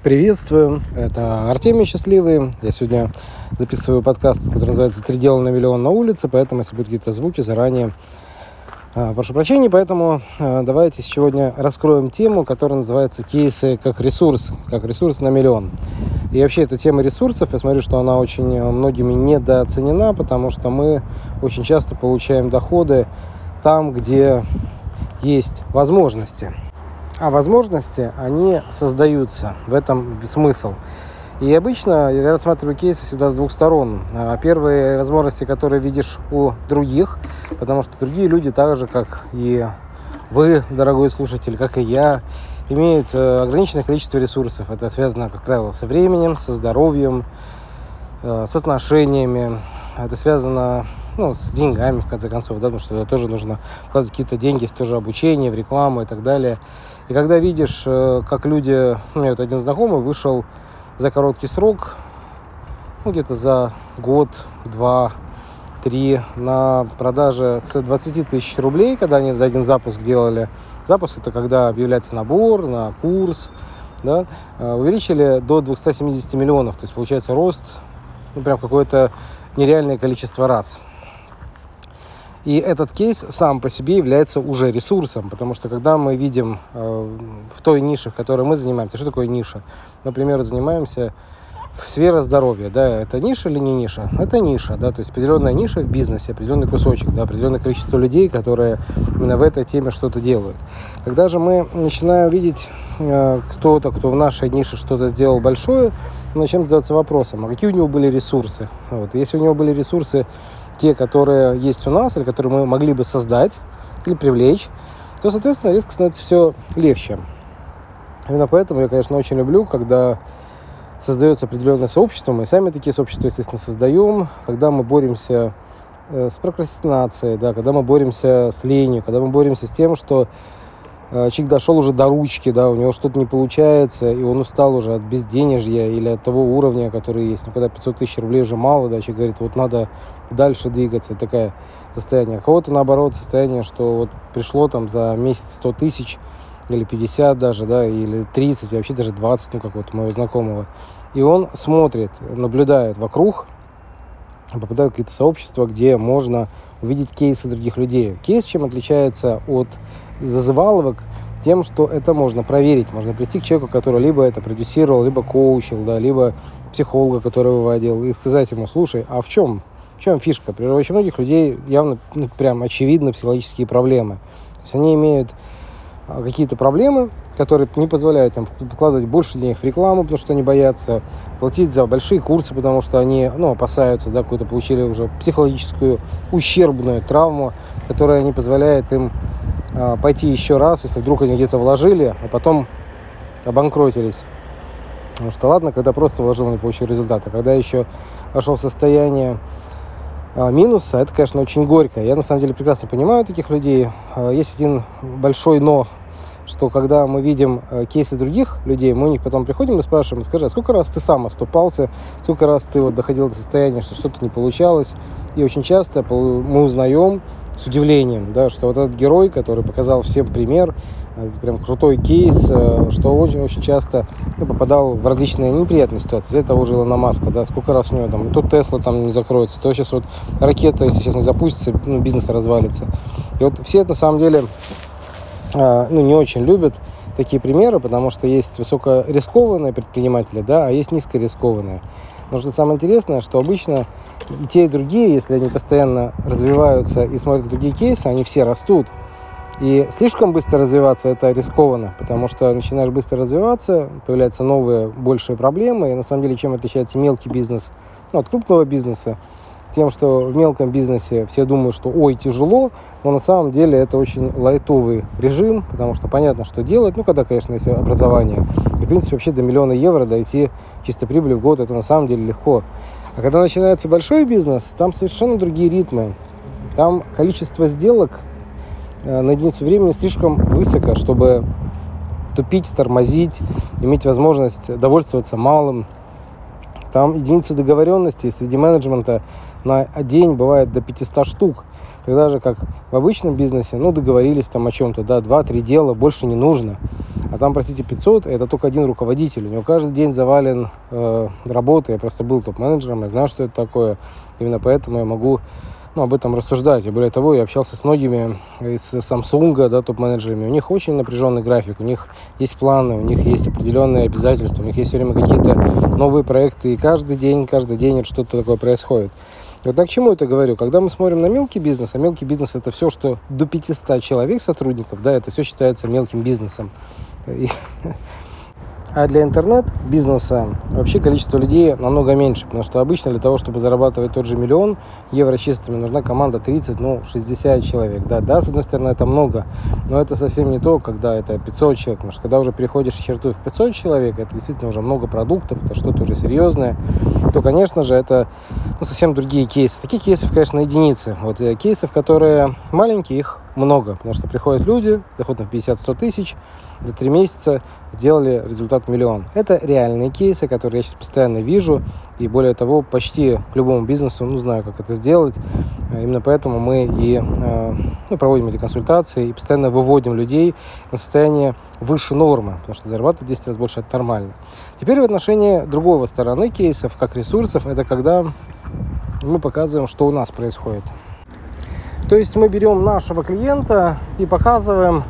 Приветствую, это Артемий Счастливый. Я сегодня записываю подкаст, который называется «Три дела на миллион на улице», поэтому, если будут какие-то звуки, заранее а, прошу прощения. Поэтому а, давайте сегодня раскроем тему, которая называется «Кейсы как ресурс», как ресурс на миллион. И вообще эта тема ресурсов, я смотрю, что она очень многими недооценена, потому что мы очень часто получаем доходы там, где есть возможности – а возможности, они создаются. В этом смысл. И обычно я рассматриваю кейсы всегда с двух сторон. А, первые возможности, которые видишь у других, потому что другие люди, так же, как и вы, дорогой слушатель, как и я, имеют э, ограниченное количество ресурсов. Это связано, как правило, со временем, со здоровьем, э, с отношениями. Это связано ну, с деньгами, в конце концов, да, потому что тоже нужно вкладывать какие-то деньги, в тоже обучение, в рекламу и так далее. И когда видишь, э, как люди, у меня вот один знакомый вышел за короткий срок, ну, где-то за год, два, три на продаже с 20 тысяч рублей, когда они за один запуск делали. Запуск это когда объявляется набор на курс, да, э, увеличили до 270 миллионов, то есть получается рост, ну, прям какое-то нереальное количество раз. И этот кейс сам по себе является уже ресурсом, потому что когда мы видим э, в той нише, которой мы занимаемся, что такое ниша? Например, занимаемся в сфера здоровья, да, это ниша или не ниша? Это ниша, да, то есть определенная ниша в бизнесе, определенный кусочек, да, определенное количество людей, которые именно в этой теме что-то делают. Когда же мы начинаем видеть э, кто-то, кто в нашей нише что-то сделал большое, мы начинаем задаваться вопросом, а какие у него были ресурсы? Вот, если у него были ресурсы те, которые есть у нас, или которые мы могли бы создать или привлечь, то, соответственно, резко становится все легче. Именно поэтому я, конечно, очень люблю, когда создается определенное сообщество, мы сами такие сообщества, естественно, создаем, когда мы боремся э, с прокрастинацией, да, когда мы боремся с ленью, когда мы боремся с тем, что человек дошел уже до ручки, да, у него что-то не получается, и он устал уже от безденежья или от того уровня, который есть. Ну, когда 500 тысяч рублей уже мало, да, человек говорит, вот надо дальше двигаться, такое состояние. А кого-то, наоборот, состояние, что вот пришло там за месяц 100 тысяч, или 50 даже, да, или 30, вообще даже 20, ну, как вот моего знакомого. И он смотрит, наблюдает вокруг, попадает в какие-то сообщества, где можно увидеть кейсы других людей. Кейс чем отличается от зазываловок тем, что это можно проверить. Можно прийти к человеку, который либо это продюсировал, либо коучил, да, либо психолога, который выводил, и сказать ему, слушай, а в чем, в чем фишка? При очень многих людей явно, ну, прям очевидно психологические проблемы. То есть они имеют а, какие-то проблемы, которые не позволяют им вкладывать больше денег в рекламу, потому что они боятся платить за большие курсы, потому что они ну, опасаются, да, какую-то получили уже психологическую ущербную травму, которая не позволяет им а, пойти еще раз, если вдруг они где-то вложили, а потом обанкротились. Потому что ладно, когда просто вложил, не получил результата. Когда еще вошел в состояние а, минуса, это, конечно, очень горько. Я, на самом деле, прекрасно понимаю таких людей. А, есть один большой «но», что когда мы видим кейсы других людей, мы у них потом приходим и спрашиваем, скажи, а сколько раз ты сам оступался, сколько раз ты вот доходил до состояния, что что-то не получалось. И очень часто мы узнаем, с удивлением, да, что вот этот герой, который показал всем пример, это прям крутой кейс, э, что очень-очень часто ну, попадал в различные неприятные ситуации. Из-за того же Илона Маска, да, сколько раз у него там, то Тесла там не закроется, то сейчас вот ракета, если сейчас не запустится, ну, бизнес развалится. И вот все это на самом деле э, ну, не очень любят такие примеры, потому что есть высокорискованные предприниматели, да, а есть низкорискованные. Но что самое интересное, что обычно и те, и другие, если они постоянно развиваются и смотрят другие кейсы, они все растут. И слишком быстро развиваться это рискованно, потому что начинаешь быстро развиваться, появляются новые, большие проблемы. И на самом деле, чем отличается мелкий бизнес ну, от крупного бизнеса? Тем, что в мелком бизнесе все думают, что ой, тяжело, но на самом деле это очень лайтовый режим, потому что понятно, что делать. Ну, когда, конечно, есть образование. И, в принципе, вообще до миллиона евро дойти чистой прибыли в год, это на самом деле легко. А когда начинается большой бизнес, там совершенно другие ритмы. Там количество сделок э, на единицу времени слишком высоко, чтобы тупить, тормозить, иметь возможность довольствоваться малым. Там единицы договоренности среди менеджмента на день бывает до 500 штук. Тогда же, как в обычном бизнесе, ну, договорились там о чем-то, да, два-три дела, больше не нужно. А там, простите, 500, это только один руководитель. У него каждый день завален э, работой. Я просто был топ-менеджером, я знаю, что это такое. Именно поэтому я могу ну, об этом рассуждать. И более того, я общался с многими из Samsung, да, топ-менеджерами. У них очень напряженный график, у них есть планы, у них есть определенные обязательства, у них есть все время какие-то новые проекты. И каждый день, каждый день что-то такое происходит. Вот я к чему это говорю? Когда мы смотрим на мелкий бизнес, а мелкий бизнес это все, что до 500 человек сотрудников, да, это все считается мелким бизнесом. И а для интернет-бизнеса вообще количество людей намного меньше, потому что обычно для того, чтобы зарабатывать тот же миллион евро чистыми, нужна команда 30, ну, 60 человек. Да, да, с одной стороны, это много, но это совсем не то, когда это 500 человек, потому что когда уже переходишь черту в 500 человек, это действительно уже много продуктов, это что-то уже серьезное, то, конечно же, это ну, совсем другие кейсы. Таких кейсов, конечно, единицы. Вот э, кейсов, которые маленькие, их много, потому что приходят люди, доход на 50-100 тысяч, за три месяца сделали результат миллион. Это реальные кейсы, которые я сейчас постоянно вижу, и более того, почти к любому бизнесу, ну, знаю, как это сделать. Именно поэтому мы и э, ну, проводим эти консультации и постоянно выводим людей на состояние выше нормы, потому что зарабатывать 10 раз больше – это нормально. Теперь в отношении другого стороны кейсов, как ресурсов, это когда мы показываем, что у нас происходит. То есть мы берем нашего клиента и показываем,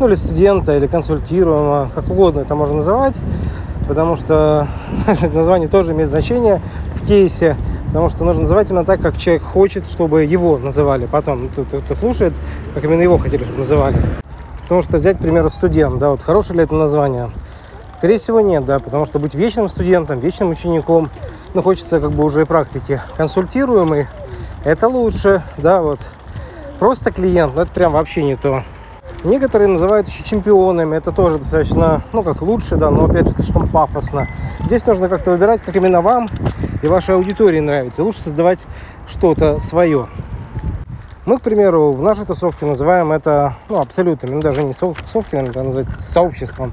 ну или студента, или консультируемого, как угодно это можно называть, потому что название тоже имеет значение в кейсе, потому что нужно называть именно так, как человек хочет, чтобы его называли. Потом, кто, кто, слушает, как именно его хотели, чтобы называли. Потому что взять, к примеру, студент, да, вот хорошее ли это название? Скорее всего, нет, да, потому что быть вечным студентом, вечным учеником, ну, хочется как бы уже и практики. Консультируемый, это лучше, да, вот просто клиент, но это прям вообще не то. Некоторые называют еще чемпионами, это тоже достаточно, ну как лучше, да, но опять же слишком пафосно. Здесь нужно как-то выбирать, как именно вам и вашей аудитории нравится. Лучше создавать что-то свое. Мы, к примеру, в нашей тусовке называем это ну, абсолютами, ну даже не тусовки, наверное, это называть сообществом.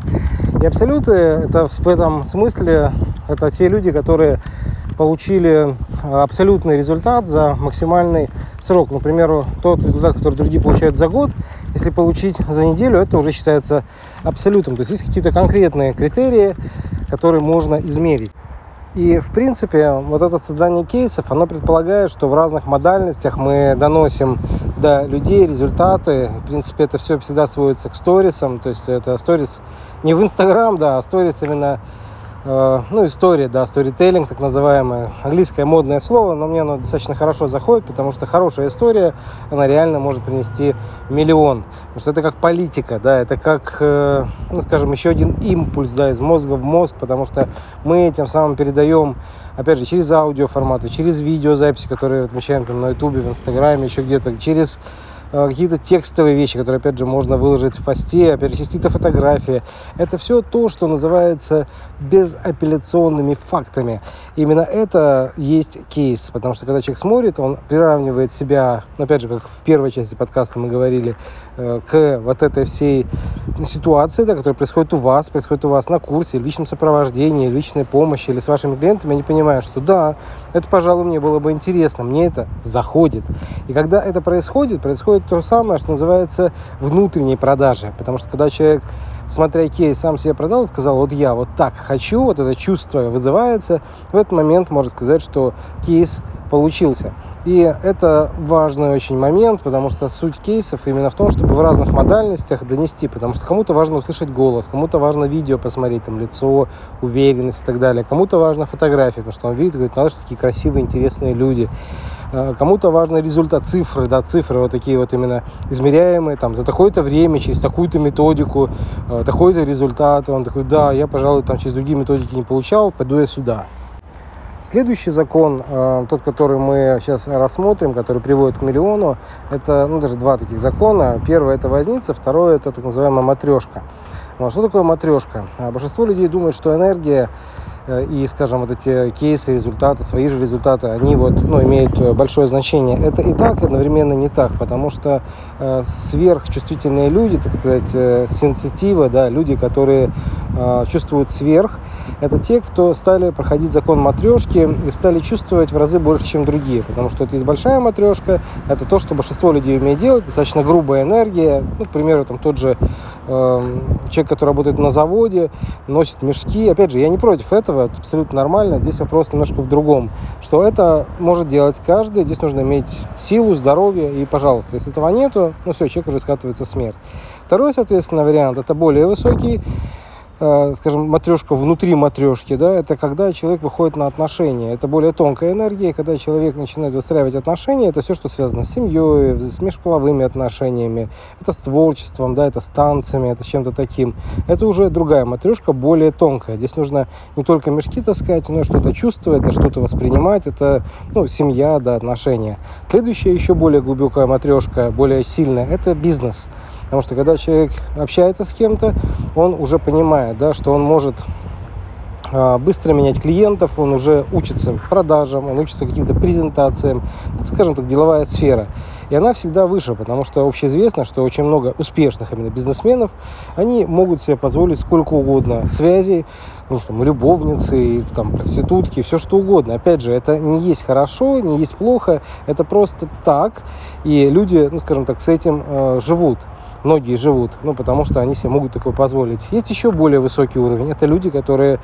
И абсолюты это в этом смысле это те люди, которые получили абсолютный результат за максимальный срок. Например, тот результат, который другие получают за год, если получить за неделю, это уже считается абсолютом. То есть есть какие-то конкретные критерии, которые можно измерить. И, в принципе, вот это создание кейсов, оно предполагает, что в разных модальностях мы доносим до людей результаты. В принципе, это все всегда сводится к сторисам. То есть это сторис не в Инстаграм, да, а сторис именно ну, история, да, сторителлинг, так называемое, английское модное слово, но мне оно достаточно хорошо заходит, потому что хорошая история, она реально может принести миллион, потому что это как политика, да, это как, э, ну, скажем, еще один импульс, да, из мозга в мозг, потому что мы тем самым передаем, опять же, через аудиоформаты, через видеозаписи, которые отмечаем там на ютубе, в инстаграме, еще где-то, через Э, какие-то текстовые вещи, которые, опять же, можно выложить в посте, опять же, какие-то фотографии. Это все то, что называется безапелляционными фактами. Именно это есть кейс, потому что когда человек смотрит, он приравнивает себя, ну, опять же, как в первой части подкаста мы говорили, э, к вот этой всей ситуации, да, которая происходит у вас, происходит у вас на курсе, в личном сопровождении, в личной помощи или с вашими клиентами, они понимают, что да, это, пожалуй, мне было бы интересно, мне это заходит. И когда это происходит происходит то самое, что называется внутренней продажи. Потому что когда человек, смотря кейс, сам себе продал и сказал, вот я вот так хочу, вот это чувство вызывается, в этот момент можно сказать, что кейс получился. И это важный очень момент, потому что суть кейсов именно в том, чтобы в разных модальностях донести, потому что кому-то важно услышать голос, кому-то важно видео посмотреть, там лицо, уверенность и так далее, кому-то важно фотография, потому что он видит, говорит, надо, что такие красивые, интересные люди. А, кому-то важно результат, цифры, да, цифры вот такие вот именно измеряемые, там, за такое-то время, через такую-то методику, а, такой-то результат. Он такой, да, я, пожалуй, там через другие методики не получал, пойду я сюда. Следующий закон, э, тот, который мы сейчас рассмотрим, который приводит к миллиону, это ну, даже два таких закона. Первый это возница, второй это так называемая матрешка. Ну, а что такое матрешка? А большинство людей думает, что энергия Э, и, скажем, вот эти кейсы, результаты, свои же результаты, они вот, ну, имеют э, большое значение. Это и так одновременно не так, потому что э, сверхчувствительные люди, так сказать, э, сенситивы, да, люди, которые э, чувствуют сверх, это те, кто стали проходить закон матрешки и стали чувствовать в разы больше, чем другие, потому что это есть большая матрешка, это то, что большинство людей умеет делать, достаточно грубая энергия, ну, к примеру, там тот же э, человек, который работает на заводе, носит мешки, опять же, я не против этого, этого, это абсолютно нормально. Здесь вопрос немножко в другом, что это может делать каждый, здесь нужно иметь силу, здоровье, и, пожалуйста, если этого нету, ну все, человек уже скатывается в смерть. Второй, соответственно, вариант, это более высокий, скажем, матрешка внутри матрешки, да, это когда человек выходит на отношения. Это более тонкая энергия, когда человек начинает выстраивать отношения, это все, что связано с семьей, с межполовыми отношениями, это с творчеством, да, это с танцами, это с чем-то таким. Это уже другая матрешка, более тонкая. Здесь нужно не только мешки таскать, но и что-то чувствовать, да, что-то воспринимать. Это, ну, семья, да, отношения. Следующая еще более глубокая матрешка, более сильная, это бизнес. Потому что когда человек общается с кем-то, он уже понимает, да, что он может а, быстро менять клиентов, он уже учится продажам, он учится каким-то презентациям, ну, скажем так, деловая сфера. И она всегда выше, потому что общеизвестно, что очень много успешных именно бизнесменов, они могут себе позволить сколько угодно связей, ну, там, любовницы, там, проститутки, все что угодно. Опять же, это не есть хорошо, не есть плохо, это просто так, и люди, ну, скажем так, с этим э, живут многие живут, ну, потому что они себе могут такое позволить. Есть еще более высокий уровень. Это люди, которые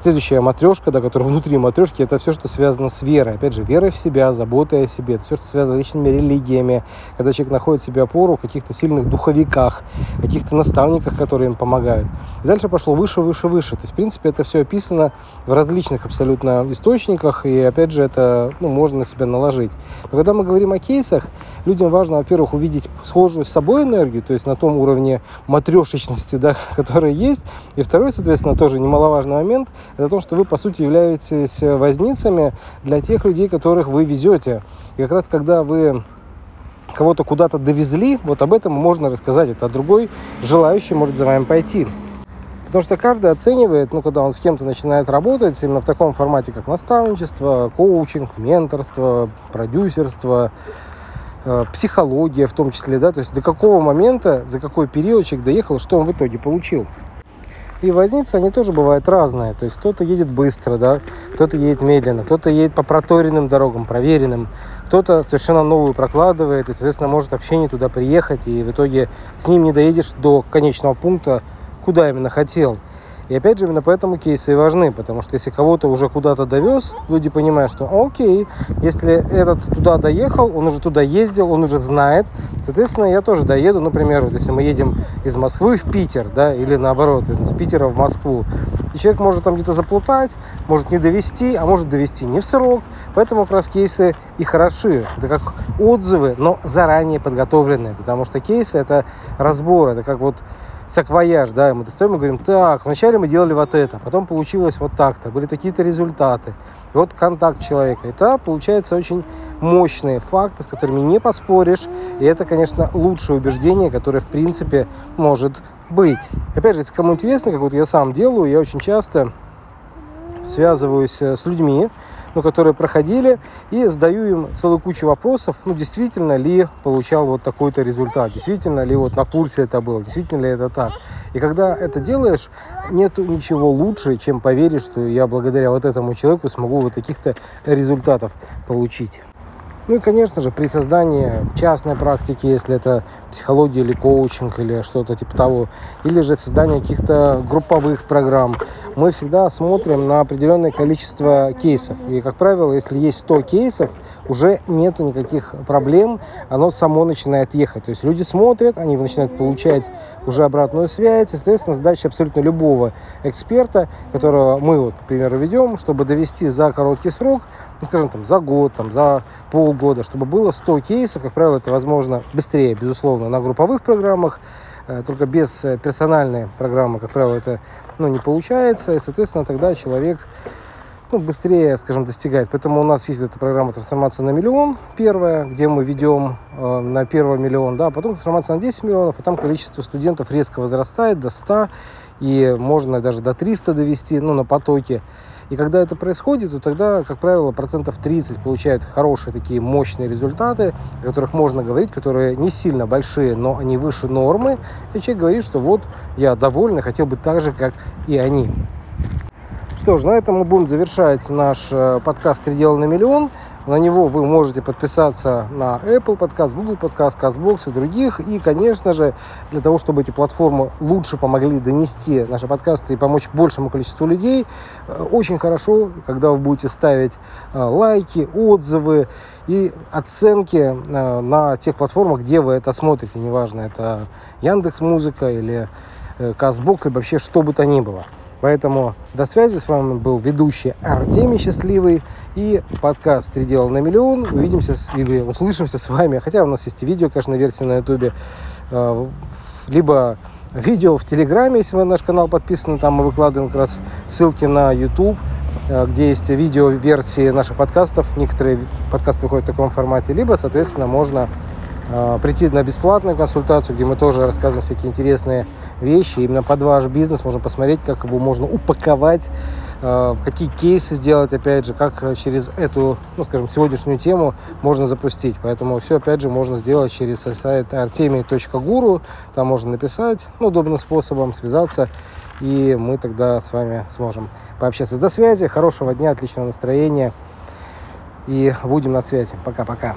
следующая матрешка, да, которая внутри матрешки, это все, что связано с верой. Опять же, верой в себя, заботой о себе. Это все, что связано с личными религиями. Когда человек находит себе опору в каких-то сильных духовиках, каких-то наставниках, которые им помогают. И дальше пошло выше, выше, выше. То есть, в принципе, это все описано в различных абсолютно источниках. И, опять же, это ну, можно на себя наложить. Но когда мы говорим о кейсах, людям важно, во-первых, увидеть схожую с собой энергию, то есть на том уровне матрешечности, да, которая есть. И второй, соответственно, тоже немаловажный момент, момент, это то, что вы, по сути, являетесь возницами для тех людей, которых вы везете. И как раз, когда вы кого-то куда-то довезли, вот об этом можно рассказать. Это другой желающий может за вами пойти. Потому что каждый оценивает, ну, когда он с кем-то начинает работать, именно в таком формате, как наставничество, коучинг, менторство, продюсерство, э, психология в том числе, да, то есть до какого момента, за какой период человек доехал, что он в итоге получил. И возницы, они тоже бывают разные. То есть кто-то едет быстро, да, кто-то едет медленно, кто-то едет по проторенным дорогам, проверенным, кто-то совершенно новую прокладывает и, соответственно, может вообще не туда приехать, и в итоге с ним не доедешь до конечного пункта, куда именно хотел. И опять же, именно поэтому кейсы и важны, потому что если кого-то уже куда-то довез, люди понимают, что окей, если этот туда доехал, он уже туда ездил, он уже знает, соответственно, я тоже доеду, например, вот если мы едем из Москвы в Питер, да, или наоборот, из Питера в Москву, и человек может там где-то заплутать, может не довести, а может довести не в срок, поэтому как раз кейсы и хороши, это как отзывы, но заранее подготовленные, потому что кейсы это разбор, это как вот саквояж, да, и мы достаем и говорим, так, вначале мы делали вот это, потом получилось вот так-то, были такие-то результаты. И вот контакт человека. Это получается очень мощные факты, с которыми не поспоришь. И это, конечно, лучшее убеждение, которое, в принципе, может быть. Опять же, если кому интересно, как вот я сам делаю, я очень часто связываюсь э, с людьми, ну, которые проходили, и задаю им целую кучу вопросов, ну, действительно ли получал вот такой-то результат, действительно ли вот на курсе это было, действительно ли это так. И когда это делаешь, нету ничего лучше, чем поверить, что я благодаря вот этому человеку смогу вот таких-то результатов получить. Ну и, конечно же, при создании частной практики, если это психология или коучинг или что-то типа того, или же создание каких-то групповых программ, мы всегда смотрим на определенное количество кейсов. И, как правило, если есть 100 кейсов, уже нету никаких проблем, оно само начинает ехать. То есть люди смотрят, они начинают получать уже обратную связь. Соответственно, задача абсолютно любого эксперта, которого мы, вот, к примеру, ведем, чтобы довести за короткий срок – ну, скажем, там, за год, там, за полгода, чтобы было 100 кейсов. Как правило, это возможно быстрее, безусловно, на групповых программах. Э, только без э, персональной программы, как правило, это ну, не получается. И, соответственно, тогда человек ну, быстрее, скажем, достигает. Поэтому у нас есть эта программа трансформация на миллион, первая, где мы ведем э, на первый миллион, да, потом трансформация на 10 миллионов, и там количество студентов резко возрастает до 100, и можно даже до 300 довести, ну, на потоке. И когда это происходит, то тогда, как правило, процентов 30 получают хорошие такие мощные результаты, о которых можно говорить, которые не сильно большие, но они выше нормы. И человек говорит, что вот я доволен, хотел бы так же, как и они. Что ж, на этом мы будем завершать наш э, подкаст «Три дела на миллион». На него вы можете подписаться на Apple подкаст, Google подкаст, CastBox и других. И, конечно же, для того, чтобы эти платформы лучше помогли донести наши подкасты и помочь большему количеству людей, э, очень хорошо, когда вы будете ставить э, лайки, отзывы и оценки на тех платформах, где вы это смотрите. Неважно, это Яндекс Музыка или CastBox, или вообще что бы то ни было. Поэтому до связи. С вами был ведущий Артемий Счастливый и подкаст «Три дела на миллион». Увидимся или услышимся с вами. Хотя у нас есть и видео, конечно, версия на ютубе. Э, либо видео в Телеграме, если вы на наш канал подписаны. Там мы выкладываем как раз ссылки на YouTube, э, где есть видео-версии наших подкастов. Некоторые подкасты выходят в таком формате. Либо, соответственно, можно прийти на бесплатную консультацию, где мы тоже рассказываем всякие интересные вещи. Именно под ваш бизнес можно посмотреть, как его можно упаковать, э, какие кейсы сделать, опять же, как через эту, ну, скажем, сегодняшнюю тему можно запустить. Поэтому все, опять же, можно сделать через сайт artemi.guru. Там можно написать ну, удобным способом, связаться, и мы тогда с вами сможем пообщаться. До связи, хорошего дня, отличного настроения, и будем на связи. Пока-пока.